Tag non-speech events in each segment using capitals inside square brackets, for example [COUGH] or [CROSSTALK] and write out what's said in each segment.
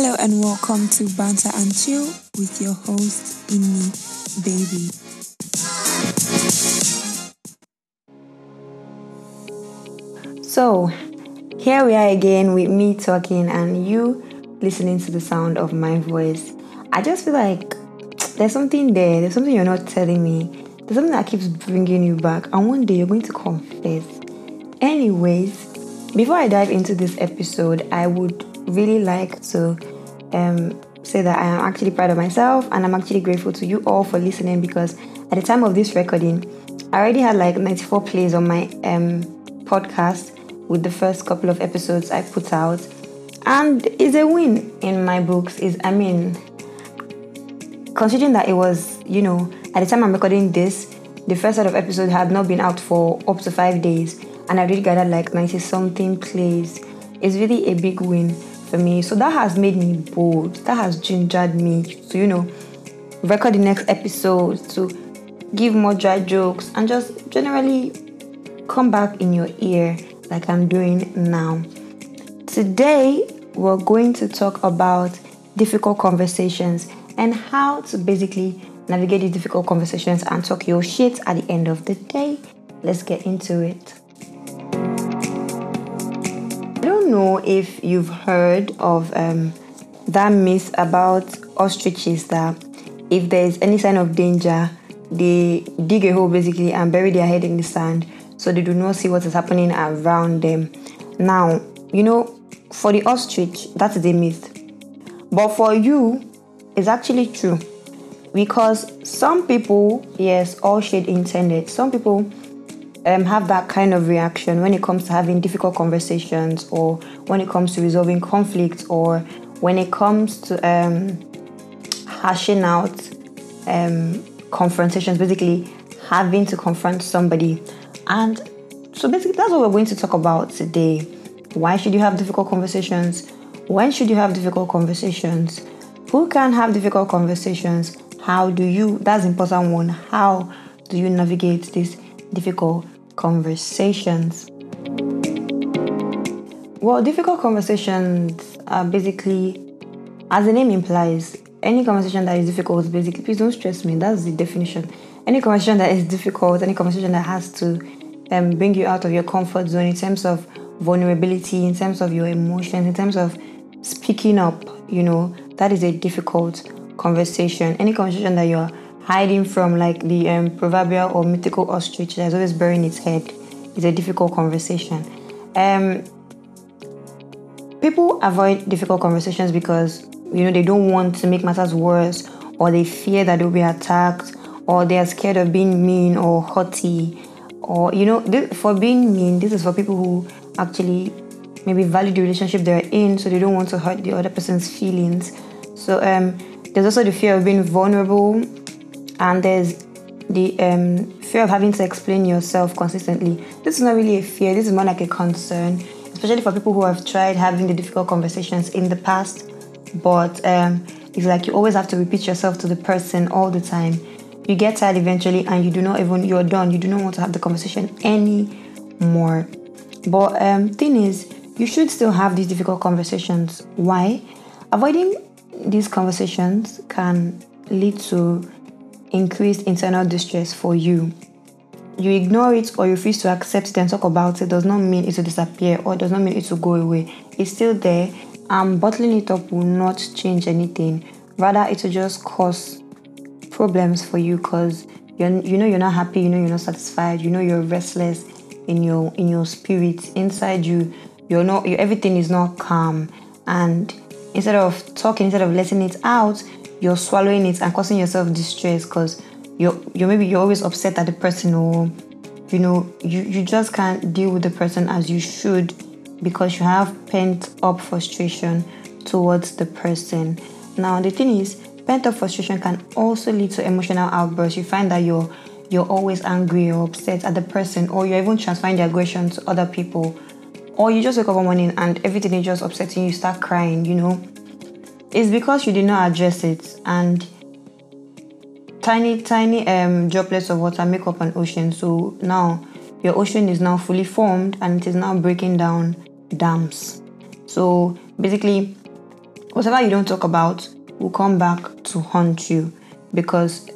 Hello and welcome to Banter and Chill with your host, Inni Baby. So, here we are again with me talking and you listening to the sound of my voice. I just feel like there's something there, there's something you're not telling me, there's something that keeps bringing you back, and one day you're going to confess. Anyways, before I dive into this episode, I would really like to um, say that I am actually proud of myself and I'm actually grateful to you all for listening because at the time of this recording, I already had like 94 plays on my um, podcast with the first couple of episodes I put out. And it's a win in my books. Is I mean, considering that it was, you know, at the time I'm recording this, the first set of episodes had not been out for up to five days, and I already gathered like 90 something plays. It's really a big win for me. So that has made me bold. That has gingered me to, you know, record the next episode, to give more dry jokes, and just generally come back in your ear like I'm doing now. Today, we're going to talk about difficult conversations and how to basically navigate these difficult conversations and talk your shit at the end of the day. Let's get into it. Know if you've heard of um, that myth about ostriches that if there's any sign of danger, they dig a hole basically and bury their head in the sand so they do not see what is happening around them. Now, you know, for the ostrich, that is a myth. But for you, it's actually true. Because some people, yes, all shade intended, some people um, have that kind of reaction when it comes to having difficult conversations or when it comes to resolving conflict or when it comes to um, hashing out um, confrontations, basically having to confront somebody. And so basically, that's what we're going to talk about today. Why should you have difficult conversations? When should you have difficult conversations? Who can have difficult conversations? How do you, that's important one, how do you navigate these difficult conversations? Well, difficult conversations are basically, as the name implies, any conversation that is difficult, is basically, please don't stress me, that's the definition. Any conversation that is difficult, any conversation that has to um, bring you out of your comfort zone in terms of vulnerability, in terms of your emotions, in terms of speaking up, you know, that is a difficult conversation. Any conversation that you're hiding from, like the um, proverbial or mythical ostrich that's always burying its head, is a difficult conversation. Um, people avoid difficult conversations because you know they don't want to make matters worse, or they fear that they'll be attacked, or they are scared of being mean or haughty, or you know, this, for being mean. This is for people who actually maybe value the relationship they're in, so they don't want to hurt the other person's feelings. So um, there's also the fear of being vulnerable, and there's the um, fear of having to explain yourself consistently. This is not really a fear. This is more like a concern, especially for people who have tried having the difficult conversations in the past. But um, it's like you always have to repeat yourself to the person all the time. You get tired eventually, and you do not even you're done. You do not want to have the conversation anymore. But um, thing is, you should still have these difficult conversations. Why? Avoiding these conversations can lead to increased internal distress for you. You ignore it or you refuse to accept it and talk about it does not mean it will disappear or does not mean it will go away. It's still there and bottling it up will not change anything. Rather, it will just cause problems for you because you know you're not happy, you know you're not satisfied, you know you're restless in your in your spirit inside you. You're not. Your, everything is not calm, and instead of talking, instead of letting it out, you're swallowing it and causing yourself distress because you're you're maybe you're always upset at the person or you know you, you just can't deal with the person as you should because you have pent up frustration towards the person. Now the thing is pent up frustration can also lead to emotional outbursts. You find that you're you're always angry or upset at the person or you're even transferring the aggression to other people. Or you just wake up one morning and everything is just upsetting you start crying you know it's because you did not address it and tiny tiny um, droplets of water make up an ocean. So now your ocean is now fully formed and it is now breaking down dams. So basically whatever you don't talk about will come back to haunt you because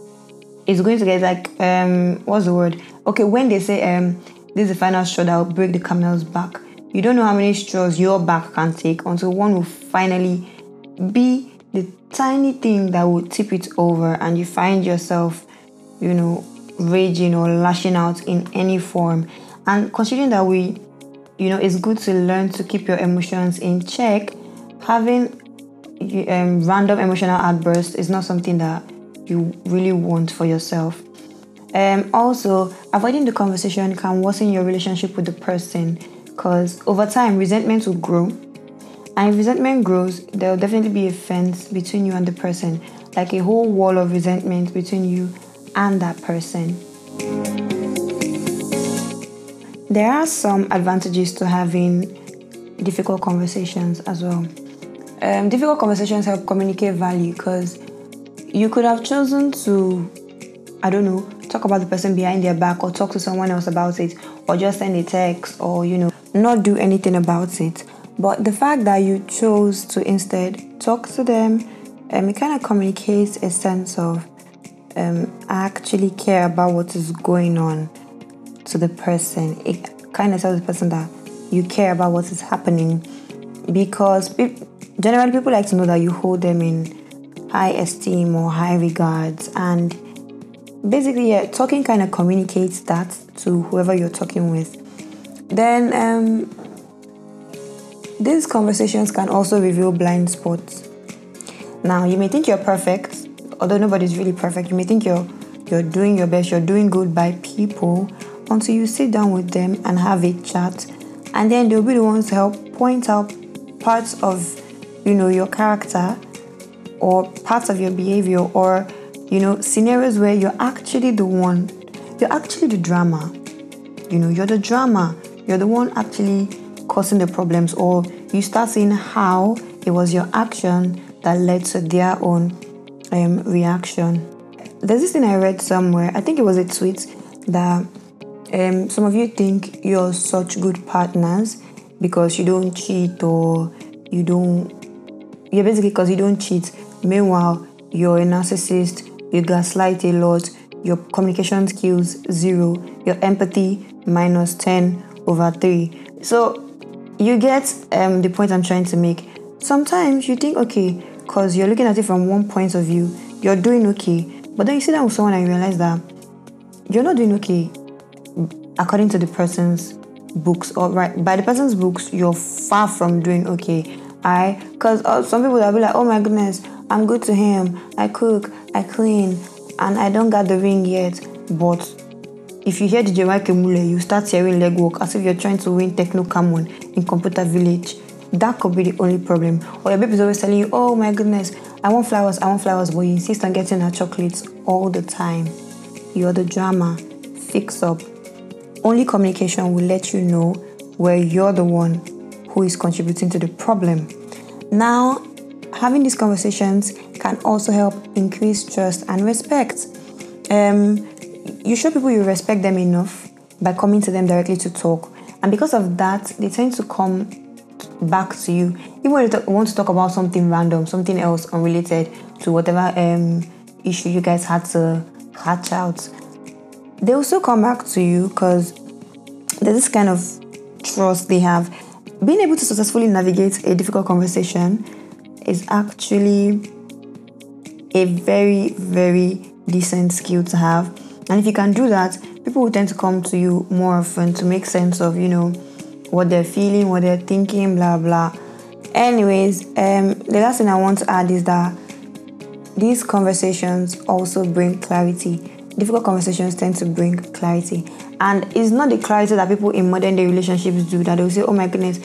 it's going to get like um what's the word? Okay when they say um this is the final straw that will break the camel's back you don't know how many straws your back can take until one will finally be the tiny thing that will tip it over and you find yourself you know raging or lashing out in any form and considering that we you know it's good to learn to keep your emotions in check having um, random emotional outbursts is not something that you really want for yourself. Um, also, avoiding the conversation can worsen your relationship with the person because over time, resentment will grow. And if resentment grows, there will definitely be a fence between you and the person, like a whole wall of resentment between you and that person. There are some advantages to having difficult conversations as well. Um, difficult conversations help communicate value because you could have chosen to, I don't know, talk about the person behind their back or talk to someone else about it or just send a text or, you know, not do anything about it. But the fact that you chose to instead talk to them, um, it kind of communicates a sense of um, I actually care about what is going on to the person. It kind of tells the person that you care about what is happening because pe- generally people like to know that you hold them in high esteem or high regards and basically yeah talking kind of communicates that to whoever you're talking with then um, these conversations can also reveal blind spots. Now you may think you're perfect although nobody's really perfect. You may think you're you're doing your best you're doing good by people until you sit down with them and have a chat and then they'll be the ones to help point out parts of you know your character or parts of your behavior or you know scenarios where you're actually the one you're actually the drama. You know you're the drama. You're the one actually causing the problems or you start seeing how it was your action that led to their own um, reaction. There's this thing i read somewhere i think it was a tweet that um, some of you think you're such good partners because you don't cheat or you don't yeah basically because you don't cheat. Meanwhile, you're a narcissist, you gaslight a lot, your communication skills zero, your empathy minus 10 over 3. So you get um, the point I'm trying to make. Sometimes you think, okay, because you're looking at it from one point of view, you're doing okay. But then you sit down with someone and you realize that you're not doing okay according to the person's books or right by the person's books you're far from doing okay i because uh, some people will be like oh my goodness I'm good to him. I cook, I clean, and I don't got the ring yet. But if you hear DJ Michael Mule, you start hearing leg work as if you're trying to win Tecno Camon in Computer Village. That could be the only problem. Or your baby's always telling you, oh my goodness, I want flowers, I want flowers, but you insist on getting her chocolates all the time. You're the drama. Fix up. Only communication will let you know where you're the one who is contributing to the problem. Now, having these conversations can also help increase trust and respect. Um, you show people you respect them enough by coming to them directly to talk, and because of that, they tend to come back to you. Even when you want to talk about something random, something else unrelated to whatever um, issue you guys had to hatch out, they still come back to you because there's this kind of trust they have. Being able to successfully navigate a difficult conversation is actually a very, very decent skill to have. And if you can do that, people will tend to come to you more often to make sense of, you know, what they're feeling, what they're thinking, blah blah. Anyways, um, the last thing I want to add is that these conversations also bring clarity. Difficult conversations tend to bring clarity, and it's not the clarity that people in modern day relationships do that they'll say, "Oh my goodness,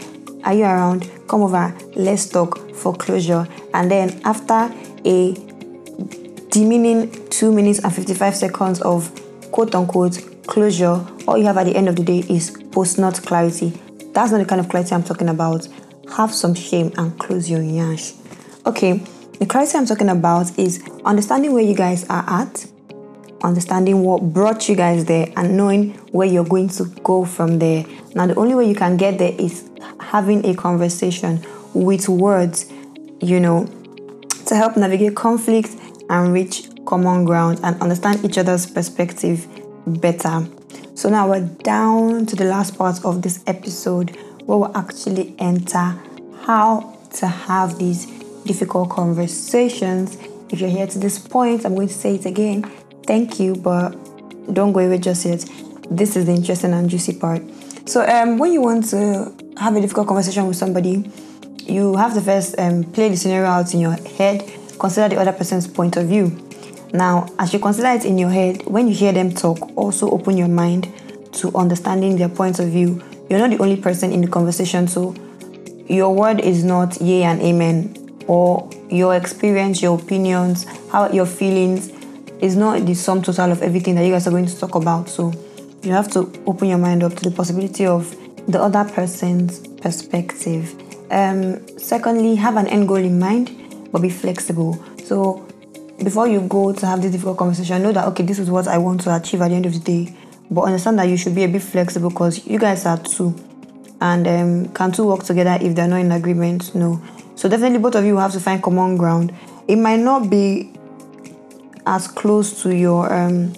are you around? Come over, let's talk for closure. And then after a demeaning 2 minutes and 55 seconds of quote unquote closure, all you have at the end of the day is post not clarity. That's not the kind of clarity I'm talking about. Have some shame and close your yash. Okay, the clarity I'm talking about is understanding where you guys are at, understanding what brought you guys there, and knowing where you're going to go from there. Now, the only way you can get there is having a conversation with words you know, to help navigate conflict and reach common ground and understand each other's perspective better. So now we're down to the last part of this episode where we'll actually enter how to have these difficult conversations. If you're here to this point, I'm going to say it again. Thank you, but don't go away just yet. This is the interesting and juicy part. So, um, when you want to have a difficult conversation with somebody, you have to first um, play the scenario out in your head, consider the other person's point of view. Now, as you consider it in your head, when you hear them talk, also open your mind to understanding their point of view. You're not the only person in the conversation, so your word is not yay and amen, or your experience, your opinions, how your feelings is not the sum total of everything that you guys are going to talk about. So you have to open your mind up to the possibility of the other person's perspective. Um, secondly, have an end goal in mind, but be flexible. So before you go to have this difficult conversation, know that okay, this is what I want to achieve at the end of the day. But understand that you should be a bit flexible because you guys are two, and um, can two work together if they're not in agreement? No. So definitely, both of you have to find common ground. It might not be as close to your um,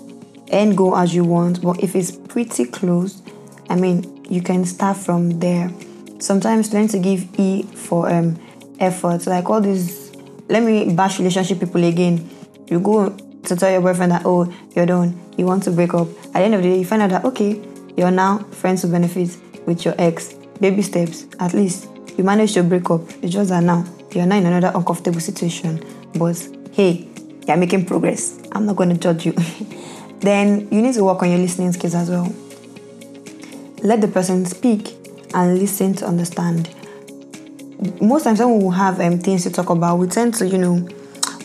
end goal as you want, but if it's pretty close, I mean, you can start from there. Sometimes learn to give E for um, effort. Like all these, let me bash relationship people again. You go to tell your boyfriend that, oh, you're done, you want to break up. At the end of the day, you find out that, okay, you're now friends with benefits with your ex. Baby steps, at least you managed to break up. It's just that now you're not in another uncomfortable situation. But hey, you're making progress. I'm not going to judge you. [LAUGHS] then you need to work on your listening skills as well. Let the person speak and listen to understand. Most times when we have um, things to talk about, we tend to, you know,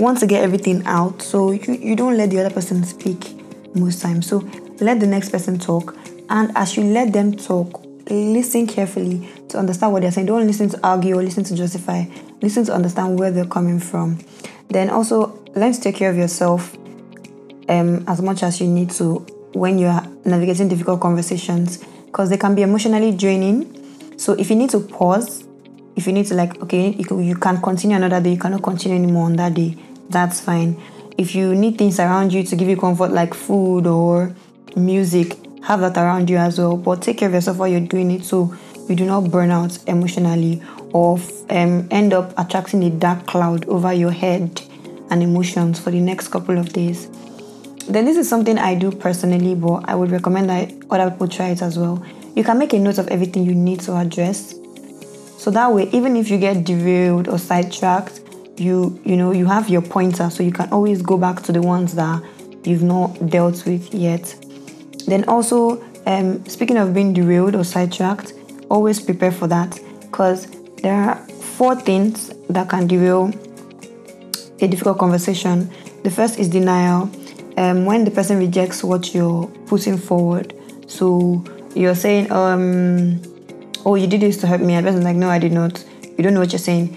want to get everything out. So you, you don't let the other person speak most times. So let the next person talk. And as you let them talk, listen carefully to understand what they're saying. Don't listen to argue or listen to justify. Listen to understand where they're coming from. Then also learn to take care of yourself um, as much as you need to when you're navigating difficult conversations because they can be emotionally draining. So if you need to pause, if you need to like, okay, you can, continue another day, you cannot continue anymore on that day, that's fine. If you need things around you to give you comfort, like food or music, have that around you as well. But take care of yourself while you're doing it so you do not burn out emotionally or um, end up attracting a dark cloud over your head and emotions for the next couple of days. Then this is something I do personally, but I would recommend that other people try it as well. You can make a note of everything you need to address. So that way, even if you get derailed or sidetracked, you you know you have your pointer, so you can always go back to the ones that you've not dealt with yet. Then also, um, speaking of being derailed or sidetracked, always prepare for that because there are four things that can derail a difficult conversation. The first is denial. Um, when the person rejects what you're putting forward, so you're saying, um, "Oh, you did this to help me," and the person's like, "No, I did not." You don't know what you're saying.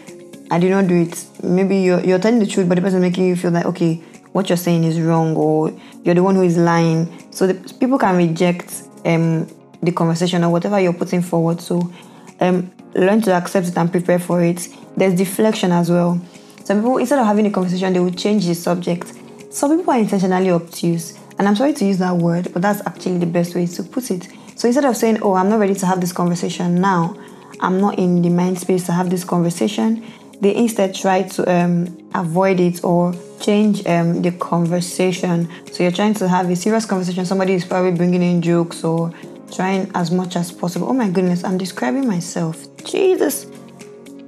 I did not do it. Maybe you're, you're telling the truth, but the person making you feel like, okay, what you're saying is wrong, or you're the one who is lying. So the, people can reject um, the conversation or whatever you're putting forward. So um, learn to accept it and prepare for it. There's deflection as well. Some people, instead of having a conversation, they will change the subject. Some people are intentionally obtuse. And I'm sorry to use that word, but that's actually the best way to put it. So instead of saying, Oh, I'm not ready to have this conversation now, I'm not in the mind space to have this conversation, they instead try to um, avoid it or change um, the conversation. So you're trying to have a serious conversation, somebody is probably bringing in jokes or trying as much as possible. Oh my goodness, I'm describing myself. Jesus,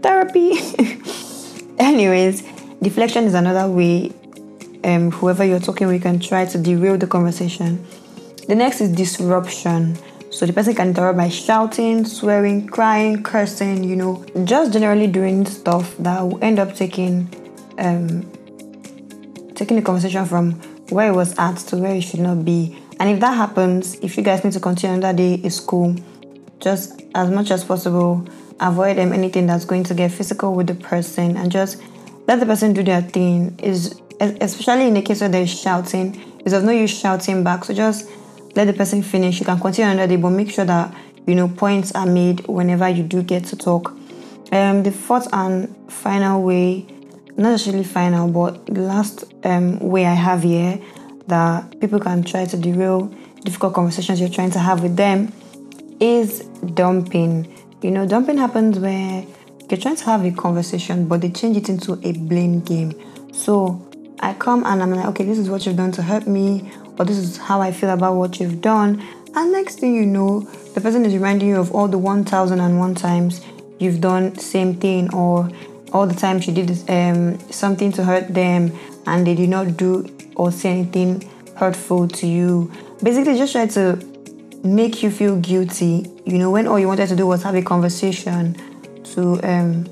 therapy. [LAUGHS] Anyways, deflection is another way um, whoever you're talking with can try to derail the conversation. The next is disruption. So the person can interrupt by shouting, swearing, crying, cursing, you know, just generally doing stuff that will end up taking um, taking the conversation from where it was at to where it should not be. And if that happens, if you guys need to continue that day, it's cool. Just as much as possible, avoid um, anything that's going to get physical with the person and just let the person do their thing. Is especially in the case where they're shouting, it's of no use shouting back. So just let the person finish. You can continue another day, but make sure that you know points are made whenever you do get to talk. Um, the fourth and final way, not necessarily final, but the last um, way I have here that people can try to derail difficult conversations you're trying to have with them is dumping. You know, dumping happens where you're trying to have a conversation, but they change it into a blame game. So I come and I'm like, okay, this is what you've done to hurt me, or this is how I feel about what you've done. And next thing you know, the person is reminding you of all the 1001 times you've done same thing, or all the times you did um, something to hurt them and they did not do or say anything hurtful to you. Basically, just try to make you feel guilty. You know, when all you wanted to do was have a conversation to, um,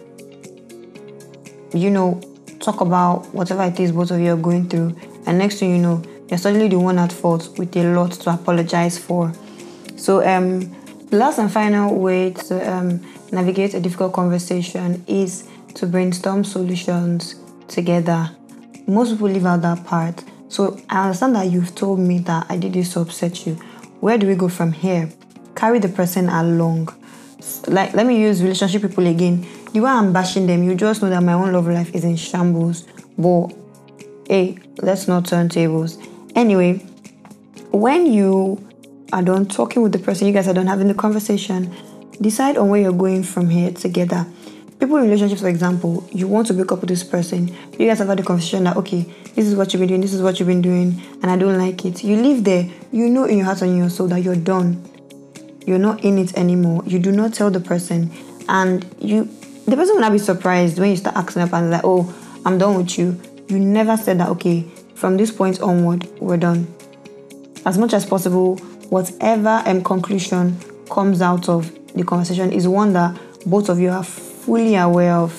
you know, talk about whatever it is both of you are going through, and next thing you know, you're suddenly the one at fault with a lot to apologize for. So, um, the last and final way to um, navigate a difficult conversation is to brainstorm solutions together. Most people leave out that part. So, I understand that you've told me that I did this to upset you. Where do we go from here? Carry the person along. Like, let me use relationship people again the way I'm bashing them, you just know that my own love life is in shambles. But hey, let's not turn tables. Anyway, when you are done talking with the person, you guys are done having the conversation, decide on where you're going from here together. People in relationships, for example, you want to break up with this person. You guys have had the conversation that okay, this is what you've been doing, this is what you've been doing, and I don't like it. You live there, you know in your heart and in your soul that you're done. You're not in it anymore. You do not tell the person, and you the person will not be surprised when you start asking up and like, oh, I'm done with you. You never said that, okay, from this point onward, we're done. As much as possible, whatever um, conclusion comes out of the conversation is one that both of you are fully aware of.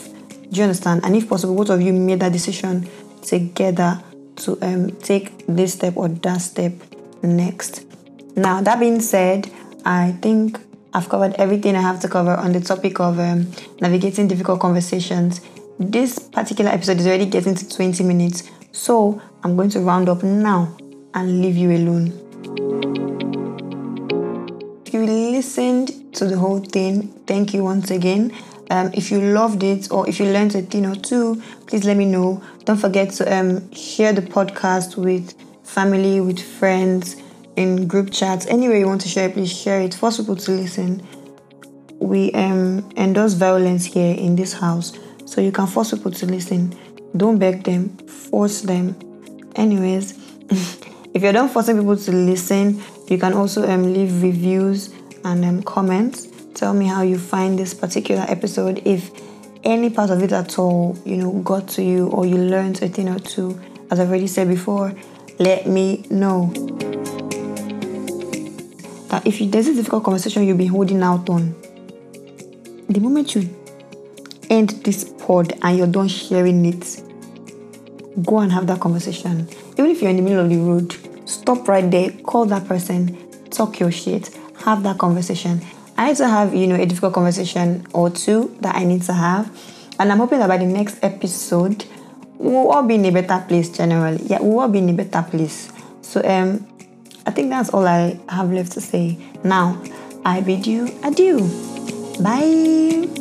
Do you understand? And if possible, both of you made that decision together to um, take this step or that step next. Now, that being said, I think I've covered everything I have to cover on the topic of um, navigating difficult conversations. This particular episode is already getting to 20 minutes, so I'm going to round up now and leave you alone. If you listened to the whole thing, thank you once again. Um, if you loved it or if you learned a thing or two, please let me know. Don't forget to um, share the podcast with family, with friends in group chats, anywhere you want to share, please share it. Force people to listen. We um, endorse violence here in this house, so you can force people to listen. Don't beg them, force them. Anyways, [LAUGHS] if you're done forcing people to listen, you can also um, leave reviews and um, comments. Tell me how you find this particular episode. If any part of it at all, you know, got to you or you learned a thing or two, as I've already said before, let me know if there's a difficult conversation you've been holding out on, the moment you end this pod and you're done sharing it, go and have that conversation. Even if you're in the middle of the road, stop right there, call that person, talk your shit, have that conversation. I need to have, you know, a difficult conversation or two that I need to have. And I'm hoping that by the next episode, we'll all be in a better place generally. Yeah, we'll all be in a better place. So um I think that's all I have left to say. Now, I bid you adieu. Bye.